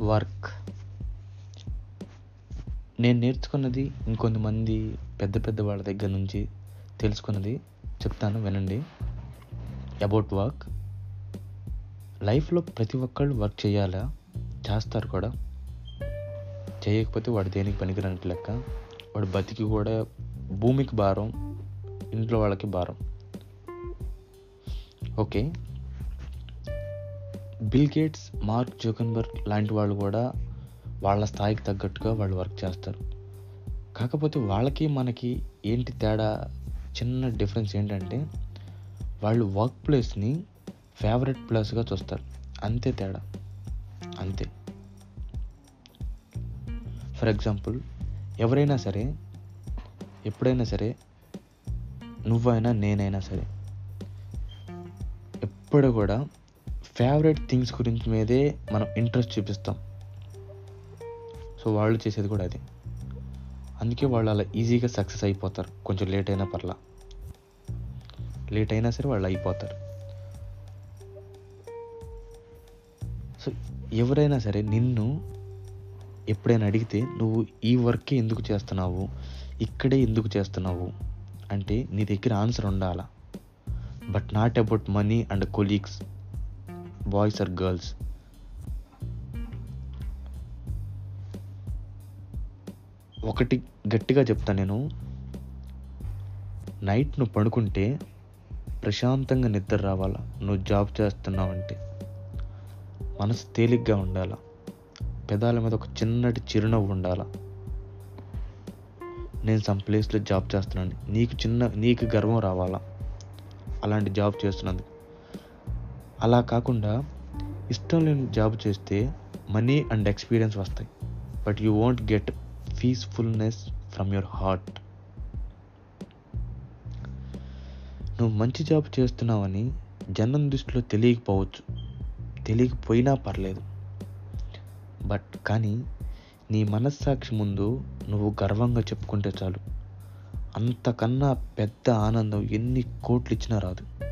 Work. నేను నేర్చుకున్నది ఇంకొంతమంది పెద్ద పెద్ద వాళ్ళ దగ్గర నుంచి తెలుసుకున్నది చెప్తాను వినండి. అబౌట్ వర్క్ లైఫ్లో ప్రతి ఒక్కళ్ళు వర్క్ చేయాలా? చేస్తారు కూడా. చేయకపోతే వాడు దేనికి పనికిరానికి లెక్క? వాడు బతికి కూడా భూమికి భారం ఇంట్లో వాళ్ళకి భారం. Okay. Bill Gates Mark Zuckerberg లాంటి వాళ్ళు కూడా వాళ్ళ స్థాయికి తగ్గట్టుగా వాళ్ళు వర్క్ చేస్తారు. కాకపోతే వాళ్ళకి మనకి ఏంటి తేడా చిన్న డిఫరెన్స్ ఏంటంటే వాళ్ళు వర్క్ ప్లేస్ని ఫేవరెట్ ప్లేస్గా చూస్తారు. అంతే తేడా. అంతే. ఫర్ ఎగ్జాంపుల్ ఎవరైనా సరే ఎప్పుడైనా సరే నువ్వైనా నేనైనా సరే ఎప్పుడు కూడా ఫేవరెట్ థింగ్స్ గురించి మీదే మనం ఇంట్రెస్ట్ చూపిస్తాం. సో వాళ్ళు చేసేది కూడా అది. అందుకే వాళ్ళు అలా ఈజీగా సక్సెస్ అయిపోతారు. కొంచెం లేట్ అయినా పర్లా. లేట్ అయినా సరే వాళ్ళు అయిపోతారు. సో ఎవరైనా సరే నిన్ను ఎప్పుడైనా అడిగితే నువ్వు ఈ వర్కే ఎందుకు చేస్తున్నావు? ఇక్కడే ఎందుకు చేస్తున్నావు? అంటే నీ దగ్గర ఆన్సర్ ఉండాలా? But not about money and colleagues boys or girls. ఒకటి గట్టిగా చెప్తా నేను. నైట్ నువ్వు పడుకుంటే ప్రశాంతంగా నిద్ర రావాలా? నువ్వు జాబ్ చేస్తున్నావంటే. మనసు తేలిగ్గా ఉండాలా? పెదాల మీద ఒక చిన్నటి చిరునవ్వు ఉండాలా? నేను సమ్ ప్లేస్లో జాబ్ చేస్తున్నాను. నీకు చిన్న నీకు గర్వం రావాలా? అలాంటి జాబ్ చేస్తున్నందుకు. అలా కాకుండా ఇష్టం లేని జాబ్ చేస్తే మనీ అండ్ ఎక్స్పీరియన్స్ వస్తాయి. But you won't get peacefulness from your heart. నువ్వు మంచి జాబ్ చేస్తున్నావని జనం దృష్టిలో తెలియకపోవచ్చు. తెలియకపోయినా పర్లేదు. బట్ కానీ నీ మనస్సాక్షి ముందు నువ్వు గర్వంగా చెప్పుకుంటే చాలు. అంతకన్నా పెద్ద ఆనందం ఎన్ని కోట్లు ఇచ్చినా రాదు.